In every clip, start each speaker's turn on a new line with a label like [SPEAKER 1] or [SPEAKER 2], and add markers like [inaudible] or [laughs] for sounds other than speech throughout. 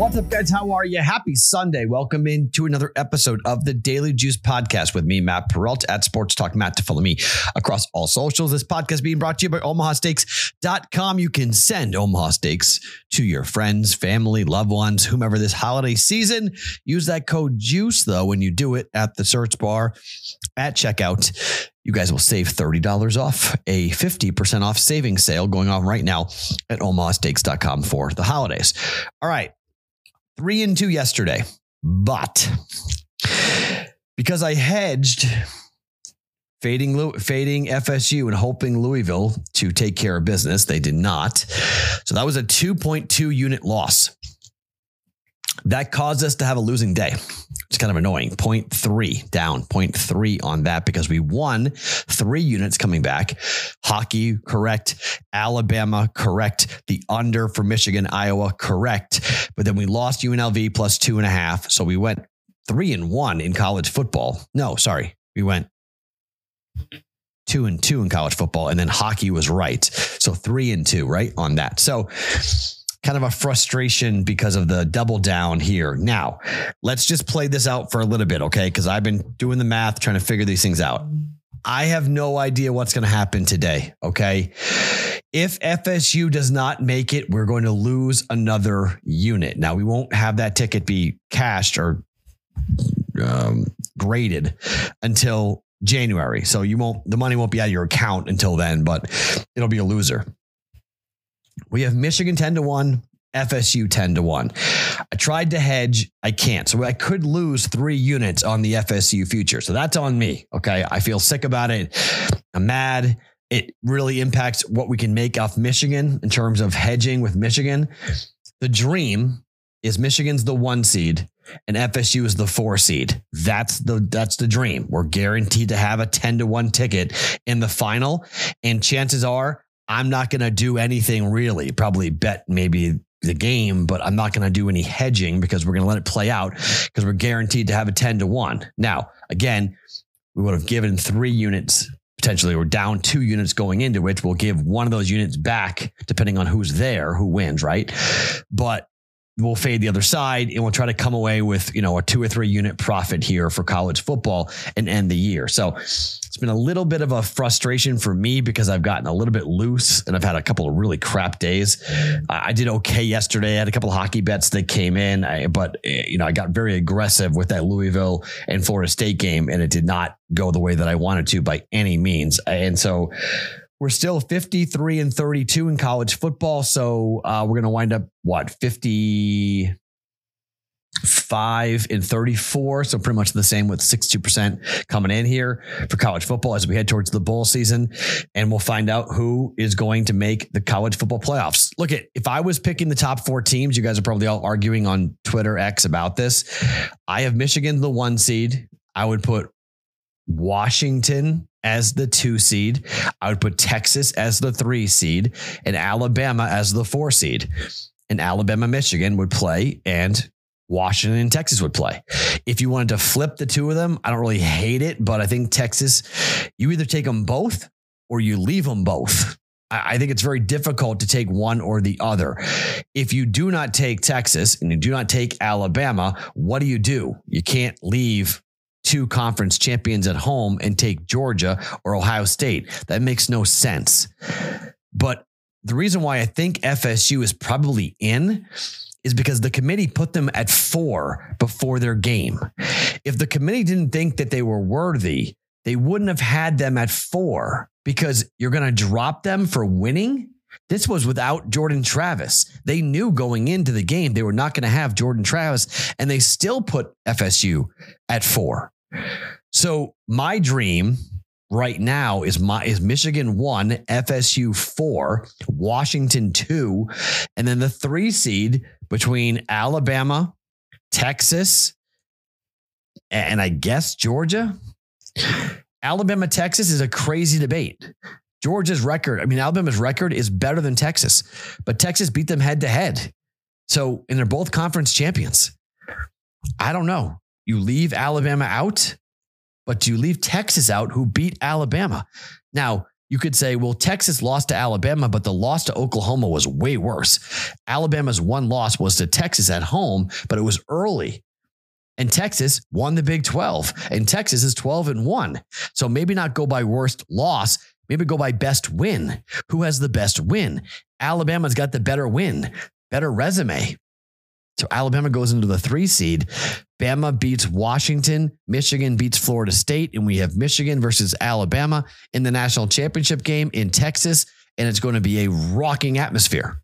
[SPEAKER 1] What's up, guys? How are you? Happy Sunday. Welcome into another episode of the Daily Juice Podcast with me, Matt Perrault at Sports Talk Matt to follow me across all socials. This podcast being brought to you by OmahaSteaks.com. You can send Omaha Steaks to your friends, family, loved ones, whomever this holiday season. Use that code JUICE, though, when you do it at the search bar at checkout. You guys will save $30 off a 50% off savings sale going on right now at omahasteaks.com for the holidays. All right three and two yesterday, but because I hedged fading fading FSU and hoping Louisville to take care of business, they did not. So that was a 2.2 unit loss. That caused us to have a losing day. Kind of annoying. 0.3 down, 0.3 on that because we won three units coming back. Hockey, correct. Alabama, correct. The under for Michigan, Iowa, correct. But then we lost UNLV plus two and a half. So we went three and one in college football. No, sorry. We went two and two in college football. And then hockey was right. So three and two, right? On that. So kind of a frustration because of the double down here. Now, let's just play this out for a little bit, okay? Because I've been doing the math, trying to figure these things out. I have no idea what's going to happen today, okay? If FSU does not make it, we're going to lose another unit. Now, we won't have that ticket be cashed or um, graded until January. So you won't, the money won't be out of your account until then, but it'll be a loser. We have Michigan 10 to 1, FSU 10 to 1. I tried to hedge. I can't. So I could lose three units on the FSU future. So that's on me. Okay. I feel sick about it. I'm mad. It really impacts what we can make off Michigan in terms of hedging with Michigan. The dream is Michigan's the one seed and FSU is the four seed. That's the that's the dream. We're guaranteed to have a 10 to 1 ticket in the final. And chances are I'm not going to do anything really, probably bet maybe the game, but I'm not going to do any hedging because we're going to let it play out because we're guaranteed to have a 10 to 1. Now, again, we would have given three units potentially we're down two units going into which we'll give one of those units back depending on who's there who wins right but we'll fade the other side and we'll try to come away with you know a two or three unit profit here for college football and end the year so it's been a little bit of a frustration for me because I've gotten a little bit loose and I've had a couple of really crap days. I did okay yesterday. I had a couple of hockey bets that came in, but eh, you know I got very aggressive with that Louisville and Florida State game, and it did not go the way that I wanted to by any means. And so we're still 53 and 32 in college football. So uh, we're going to wind up, what, 50, five and 34. So pretty much the same with 62% coming in here for college football as we head towards the bowl season. And we'll find out who is going to make the college football playoffs. Look at if I was picking the top four teams, you guys are probably all arguing on Twitter X about this. I have Michigan, the one seed. I would put Washington as the two seed. I would put Texas as the three seed and Alabama as the four seed. And Alabama, Michigan would play and Washington and Texas would play. If you wanted to flip the two of them, I don't really hate it, but I think Texas, you either take them both or you leave them both. I think it's very difficult to take one or the other. If you do not take Texas and you do not take Alabama, what do you do? You can't leave two conference champions at home and take Georgia or Ohio State. That makes no sense. But the reason why I think FSU is probably in is because the committee put them at four before their game. If the committee didn't think that they were worthy, they wouldn't have had them at four because you're going to drop them for winning. This was without Jordan Travis. They knew going into the game they were not going to have Jordan Travis, and they still put FSU at four. So my dream right now is my is Michigan one, FSU four, Washington two, and then the three seed between Alabama, Texas, and I guess Georgia. Alabama, Texas is a crazy debate. Georgia's record, I mean, Alabama's record is better than Texas, but Texas beat them head to head. So, and they're both conference champions. I don't know. You leave Alabama out, but do you leave Texas out, who beat Alabama. Now, you could say, well, Texas lost to Alabama, but the loss to Oklahoma was way worse. Alabama's one loss was to Texas at home, but it was early. And Texas won the Big 12, and Texas is 12 and 1. So maybe not go by worst loss, maybe go by best win. Who has the best win? Alabama's got the better win, better resume. So Alabama goes into the three seed. Bama beats Washington. Michigan beats Florida State. And we have Michigan versus Alabama in the national championship game in Texas. And it's going to be a rocking atmosphere.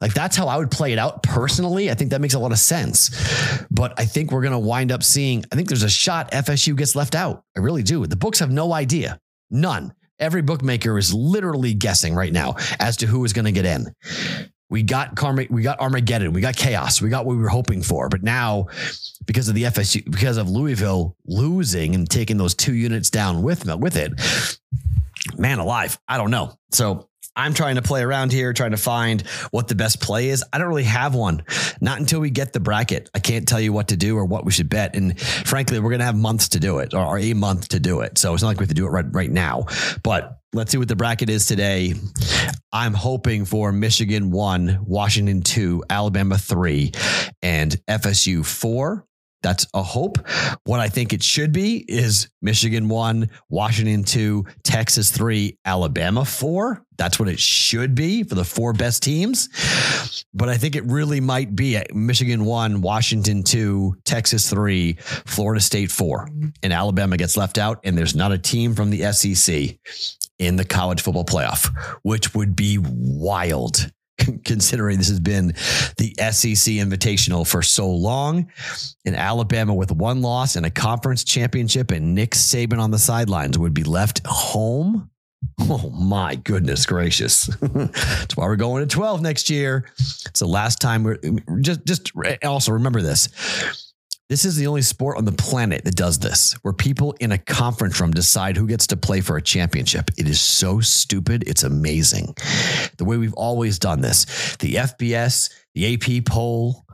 [SPEAKER 1] Like that's how I would play it out personally. I think that makes a lot of sense. But I think we're going to wind up seeing, I think there's a shot FSU gets left out. I really do. The books have no idea. None. Every bookmaker is literally guessing right now as to who is going to get in. We got karma, we got Armageddon, we got chaos, we got what we were hoping for. But now, because of the FSU, because of Louisville losing and taking those two units down with with it, man alive, I don't know. So I'm trying to play around here, trying to find what the best play is. I don't really have one. Not until we get the bracket. I can't tell you what to do or what we should bet. And frankly, we're going to have months to do it or a month to do it. So it's not like we have to do it right, right now. But let's see what the bracket is today. I'm hoping for Michigan one, Washington two, Alabama three, and FSU four. That's a hope. What I think it should be is Michigan one, Washington two, Texas three, Alabama four. That's what it should be for the four best teams. But I think it really might be Michigan one, Washington two, Texas three, Florida State four, and Alabama gets left out. And there's not a team from the SEC in the college football playoff, which would be wild [laughs] considering this has been the SEC invitational for so long. In Alabama with one loss and a conference championship and Nick Saban on the sidelines would be left home. Oh my goodness gracious. [laughs] That's why we're going to 12 next year. It's the last time we're just just also remember this. This is the only sport on the planet that does this, where people in a conference room decide who gets to play for a championship. It is so stupid. It's amazing. The way we've always done this the FBS, the AP poll,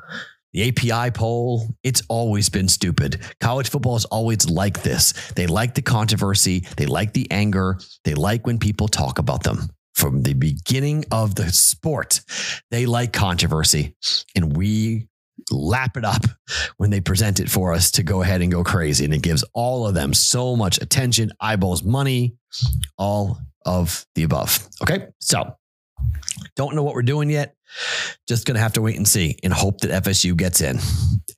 [SPEAKER 1] the API poll, it's always been stupid. College football is always like this. They like the controversy, they like the anger, they like when people talk about them. From the beginning of the sport, they like controversy. And we lap it up when they present it for us to go ahead and go crazy. And it gives all of them so much attention, eyeballs, money, all of the above. Okay. So don't know what we're doing yet. Just going to have to wait and see and hope that FSU gets in.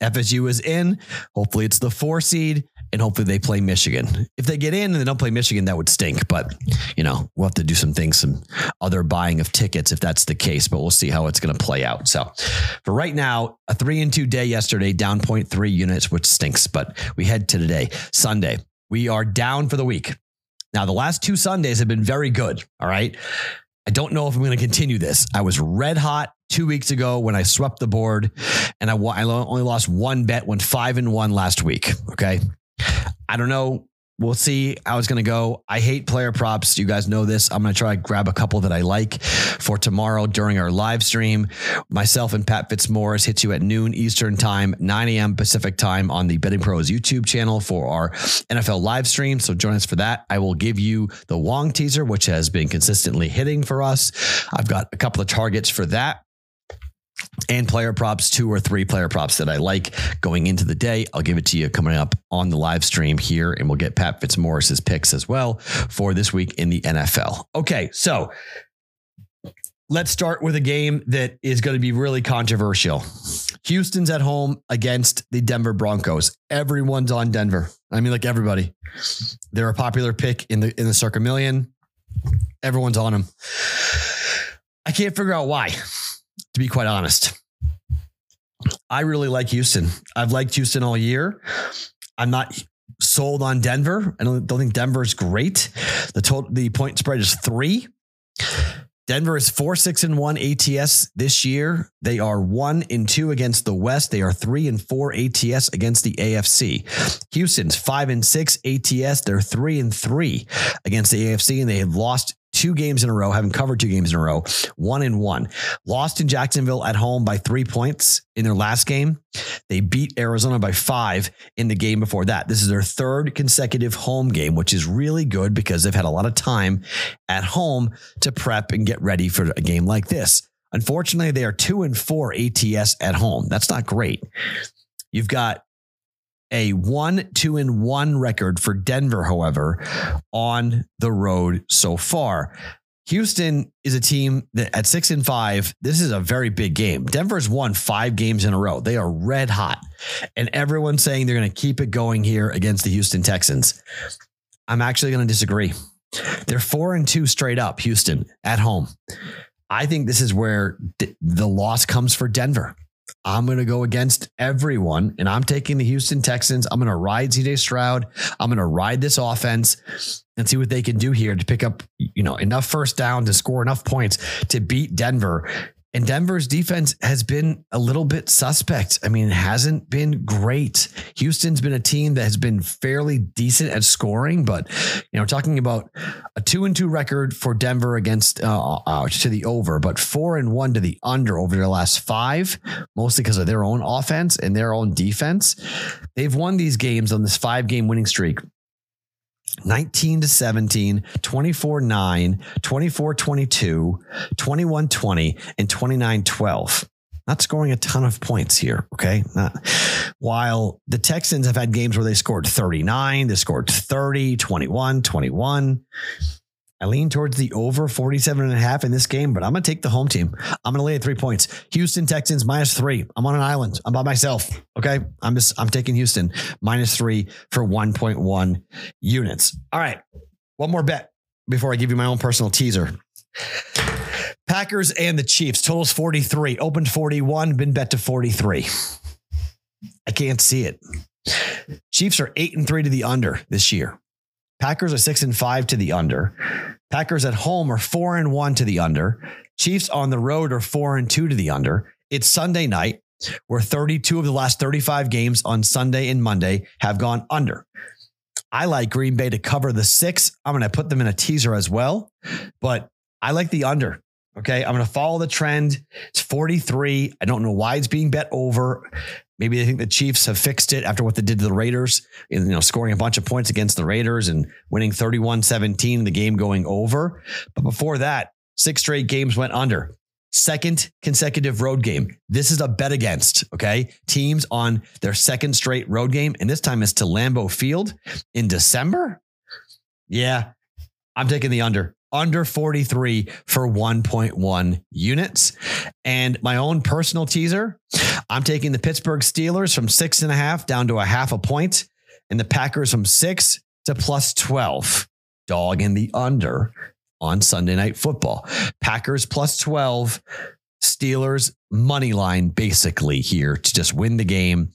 [SPEAKER 1] FSU is in. Hopefully it's the four seed and hopefully they play Michigan. If they get in and they don't play Michigan, that would stink. But, you know, we'll have to do some things, some other buying of tickets if that's the case, but we'll see how it's going to play out. So for right now, a three and two day yesterday, down 0.3 units, which stinks. But we head to today, Sunday. We are down for the week. Now, the last two Sundays have been very good. All right. I don't know if I'm going to continue this. I was red hot two weeks ago when I swept the board and I, I only lost one bet, went five and one last week. Okay. I don't know. We'll see how it's going to go. I hate player props. You guys know this. I'm going to try to grab a couple that I like for tomorrow during our live stream. Myself and Pat Fitzmaurice hits you at noon Eastern time, 9 a.m. Pacific time on the Betting Pros YouTube channel for our NFL live stream. So join us for that. I will give you the Wong teaser, which has been consistently hitting for us. I've got a couple of targets for that and player props, two or three player props that I like going into the day. I'll give it to you coming up on the live stream here, and we'll get Pat Fitzmaurice's picks as well for this week in the NFL. Okay, so let's start with a game that is going to be really controversial. Houston's at home against the Denver Broncos. Everyone's on Denver. I mean, like everybody. They're a popular pick in the in the Circa Million. Everyone's on them. I can't figure out why to be quite honest. I really like Houston. I've liked Houston all year. I'm not sold on Denver. I don't, think Denver's great. The total the point spread is three. Denver is four, six, and one ATS this year. They are one and two against the West. They are three and four ATS against the AFC. Houston's five and six ATS. They're three and three against the AFC, and they have lost two games in a row, having covered two games in a row, one and one. Lost in Jacksonville at home by three points in their last game. They beat Arizona by five in the game before that. This is their third consecutive home game, which is really good because they've had a lot of time at home to prep and get ready for a game like this. Unfortunately, they are two and four ATS at home. That's not great. You've got a one, two, and one record for Denver, however, on the road so far. Houston is a team that at six and five, this is a very big game. Denver's won five games in a row. They are red hot. And everyone's saying they're going to keep it going here against the Houston Texans. I'm actually going to disagree. They're four and two straight up, Houston at home. I think this is where the loss comes for Denver. I'm going to go against everyone and I'm taking the Houston Texans. I'm going to ride CJ Stroud. I'm going to ride this offense and see what they can do here to pick up, you know, enough first down to score enough points to beat Denver and Denver's defense has been a little bit suspect. I mean, it hasn't been great. Houston's been a team that has been fairly decent at scoring, but you know, talking about a two and two record for Denver against uh, uh, to the over, but four and one to the under over their last five, mostly because of their own offense and their own defense. They've won these games on this five game winning streak 19 to 17, 24 9, 24 22, 21 20, and 29 12. Not scoring a ton of points here. Okay. Not, while the Texans have had games where they scored 39, they scored 30, 21, 21. I lean towards the over 47 and a half in this game, but I'm going to take the home team. I'm going to lay at three points. Houston Texans minus three. I'm on an island. I'm by myself. Okay. I'm just, I'm taking Houston minus three for 1.1 units. All right. One more bet before I give you my own personal teaser. Packers and the Chiefs. Totals 43. Opened 41. Been bet to 43. I can't see it. Chiefs are eight and three to the under this year. Packers are six and five to the under. Packers at home are four and one to the under. Chiefs on the road are four and two to the under. It's Sunday night where 32 of the last 35 games on Sunday and Monday have gone under. I like Green Bay to cover the six. I'm going to put them in a teaser as well, but I like the under. Okay. I'm going to follow the trend. It's 43. I don't know why it's being bet over. Maybe they think the Chiefs have fixed it after what they did to the Raiders, you know, scoring a bunch of points against the Raiders and winning 31 17, the game going over. But before that, six straight games went under. Second consecutive road game. This is a bet against, okay? Teams on their second straight road game. And this time it's to Lambeau Field in December. Yeah, I'm taking the under under 43 for 1.1 units. And my own personal teaser, I'm taking the Pittsburgh Steelers from six and a half down to a half a point, and the Packers from six to plus 12. Dog in the under on Sunday Night Football. Packers plus 12, Steelers money line basically here to just win the game.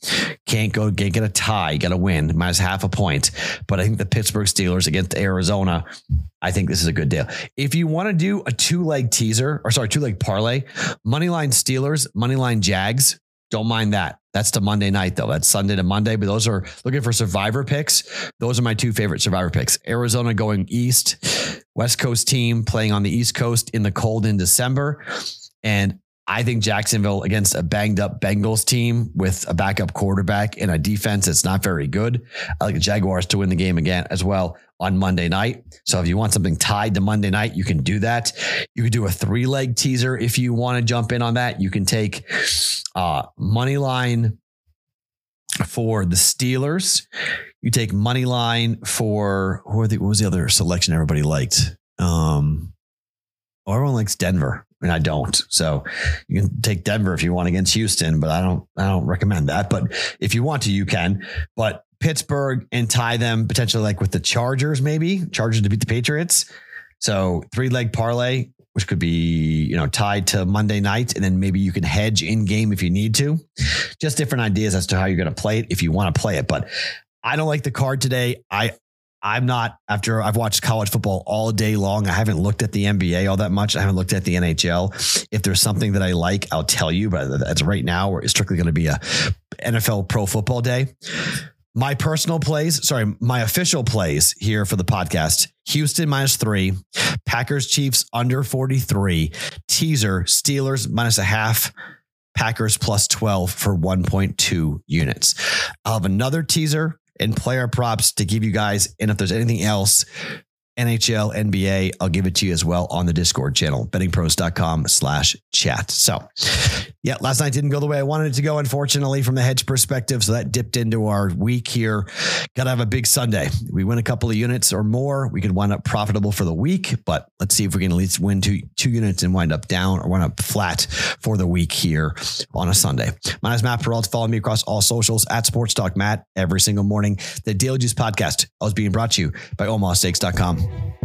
[SPEAKER 1] Can't go get, get a tie, got to win, minus half a point. But I think the Pittsburgh Steelers against Arizona, I think this is a good deal. If you want to do a two leg teaser, or sorry, two leg parlay, money line Steelers, money line Jags, don't mind that. That's to Monday night though. That's Sunday to Monday, but those are looking for survivor picks. Those are my two favorite survivor picks. Arizona going east, West Coast team playing on the East Coast in the cold in December. And I think Jacksonville against a banged up Bengals team with a backup quarterback and a defense that's not very good. I like the Jaguars to win the game again as well on Monday night. So if you want something tied to Monday night, you can do that. You can do a three leg teaser if you want to jump in on that. You can take uh, money line for the Steelers. You take money line for who the, what was the other selection everybody liked? Um, oh, everyone likes Denver and I don't. So you can take Denver if you want against Houston, but I don't I don't recommend that. But if you want to, you can. But Pittsburgh and tie them potentially like with the Chargers, maybe Chargers to beat the Patriots. So three leg parlay, which could be you know tied to Monday night, and then maybe you can hedge in game if you need to. Just different ideas as to how you're going to play it if you want to play it. But I don't like the card today. I I'm not after I've watched college football all day long. I haven't looked at the NBA all that much. I haven't looked at the NHL. If there's something that I like, I'll tell you. But as right now, it's strictly going to be a NFL pro football day. my personal plays, sorry, my official plays here for the podcast Houston minus three, Packers Chiefs under 43, teaser Steelers minus a half, Packers plus 12 for 1.2 units. I'll have another teaser and player props to give you guys. And if there's anything else, NHL, NBA, I'll give it to you as well on the Discord channel, bettingpros.com slash chat. So yeah, last night didn't go the way I wanted it to go, unfortunately, from the hedge perspective. So that dipped into our week here. Got to have a big Sunday. We win a couple of units or more. We could wind up profitable for the week, but let's see if we can at least win two, two units and wind up down or wind up flat for the week here on a Sunday. My name is Matt Perrault. Follow me across all socials at Sports Talk Matt every single morning. The Daily Juice podcast is being brought to you by OmahaSteaks.com.